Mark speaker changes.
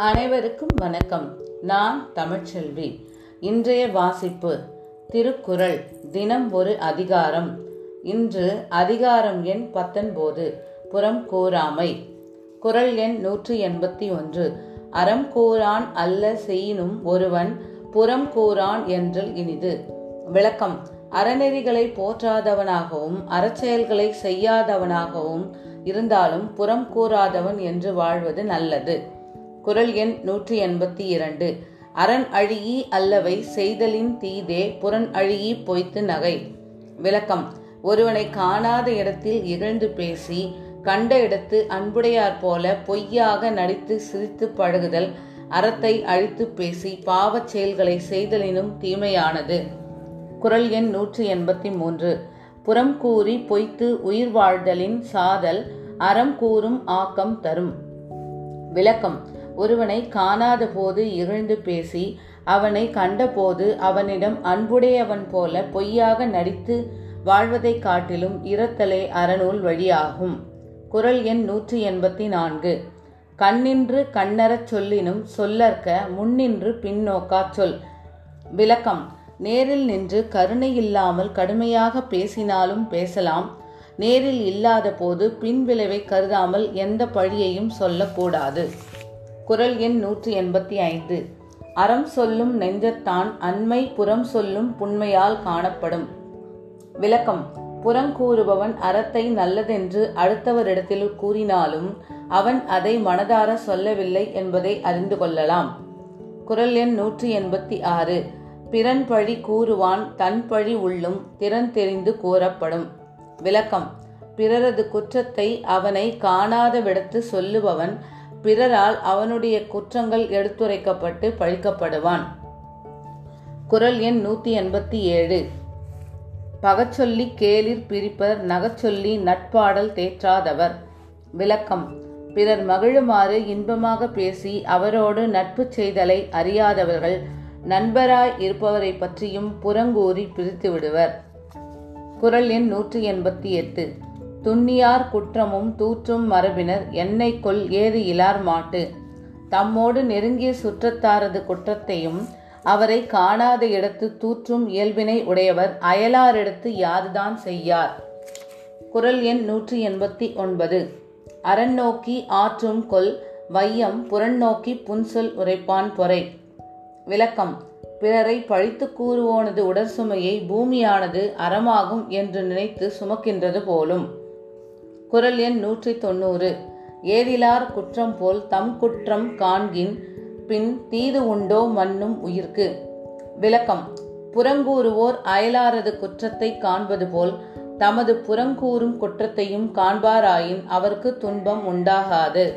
Speaker 1: அனைவருக்கும் வணக்கம். நான் தமிழ்ச்செல்வி. இன்றைய வாசிப்பு திருக்குறள் தினம் ஒரு அதிகாரம். இன்று அதிகாரம் எண் பத்தொன்பது புறம் கூறாமை. குறள் எண் நூற்றி எண்பத்தி ஒன்று அறம் கூறான் அல்ல செய்யினும் ஒருவன் புறம் கூறான் என்றல் இனிது. விளக்கம். அறநெறிகளை போற்றாதவனாகவும் அறச்செயல்களை செய்யாதவனாகவும் இருந்தாலும் புறம் கூறாதவன் என்று வாழ்வது நல்லது. குரல் எண் நூற்றி எண்பத்தி இரண்டு. அரண் அழியி அல்லவை செய்தலின் தீதே புறன் அழியி பொய்த்து நகை. விளக்கம். ஒருவனை காணாத இடத்தில் இகழ்ந்து பேசி கண்ட இடத்து அன்புடையார் போல பொய்யாக நடித்து சிரித்து பழகுதல் அறத்தை அழித்து பேசி பாவச் செயல்களை செய்தலினும் தீமையானது. குரல் எண் நூற்றி எண்பத்தி மூன்று. புறம் கூறி பொய்த்து உயிர் வாழ்தலின் சாதல் அறம் கூறும் ஆக்கம் தரும். விளக்கம். ஒருவனை காணாத போது இகழ்ந்து பேசி அவனை கண்டபோது அவனிடம் அன்புடையவன் போல பொய்யாக நடித்து வாழ்வதைக் காட்டிலும் இரத்தலே அறநூல் வழியாகும். குரல் எண் நூற்றி எண்பத்தி நான்கு கண்ணின்று கண்ணறச் சொல்லினும் சொல்லற்க முன்னின்று பின்னோக்கா சொல். விளக்கம். நேரில் நின்று கருணை இல்லாமல் கடுமையாக பேசினாலும் பேசலாம். நேரில் இல்லாத போது பின்விளைவை கருதாமல் எந்த பழியையும் சொல்லக்கூடாது. குரல் எண் நூற்றி எண்பத்தி ஐந்து. அறம் சொல்லும் நெஞ்சத்தான் அண்மை புறம் சொல்லும் புண்மையால் காணப்படும். விளக்கம். புறங்கூறுபவன் அறத்தை நல்லதென்று அடுத்தவரிடத்தில் கூறினாலும் அவன் அதை மனதார சொல்லவில்லை என்பதை அறிந்து கொள்ளலாம். குரல் எண் நூற்றி எண்பத்தி ஆறு. பிறன் பழி கூறுவான் தன் பழி உள்ளும் திறன் தெரிந்து கூறப்படும். விளக்கம். பிறரது குற்றத்தை அவனை காணாத விடத்து சொல்லுபவன் பிறரால் அவனுடைய குற்றங்கள் எடுத்துரைக்கப்பட்டு பழிக்கப்படுவான். குரல் எண் நூத்தி எண்பத்தி ஏழு. பகச்சொல்லி கேளிர் பிரிப்பர் நகச்சொல்லி நட்பாடல் தேற்றாதவர். விளக்கம். பிறர் மகிழுமாறு இன்பமாக பேசி அவரோடு நட்பு செய்தலை அறியாதவர்கள் நண்பராய் இருப்பவரை பற்றியும் புறங்கூறி பிரித்து விடுவர் குரல் எண் நூற்றி எண்பத்தி எட்டு. துண்ணியார் குற்றமும் தூற்றும் மரபினர் என்னை கொல் ஏது இலார் மாட்டு. தம்மோடு நெருங்கிய சுற்றத்தாரது குற்றத்தையும் அவரை காணாத இடத்து தூற்றும் இயல்பினை உடையவர் அயலாரிடத்து யாதுதான் செய்யார். குரல் எண் நூற்றி எண்பத்தி ஒன்பது அரண் நோக்கி ஆற்றும் கொல் வையம் புறநோக்கி புன்சொல் உரைப்பான் பொறை. விளக்கம். பிறரை பழித்து கூறுவோனது உடற்சுமையை பூமியானது அறமாகும் என்று நினைத்து சுமக்கின்றது போலும். குரல் எண் நூற்றி தொண்ணூறு. ஏதிலார் குற்றம் போல் தம் குற்றம் காண்கின் பின் தீது உண்டோ மண்ணும் உயிர்க்கு. விளக்கம். புறங்கூறுவோர் அயலாரது குற்றத்தை காண்பது போல் தமது புறங்கூறும் குற்றத்தையும் காண்பாராயின் அவருக்கு துன்பம் உண்டாகாது.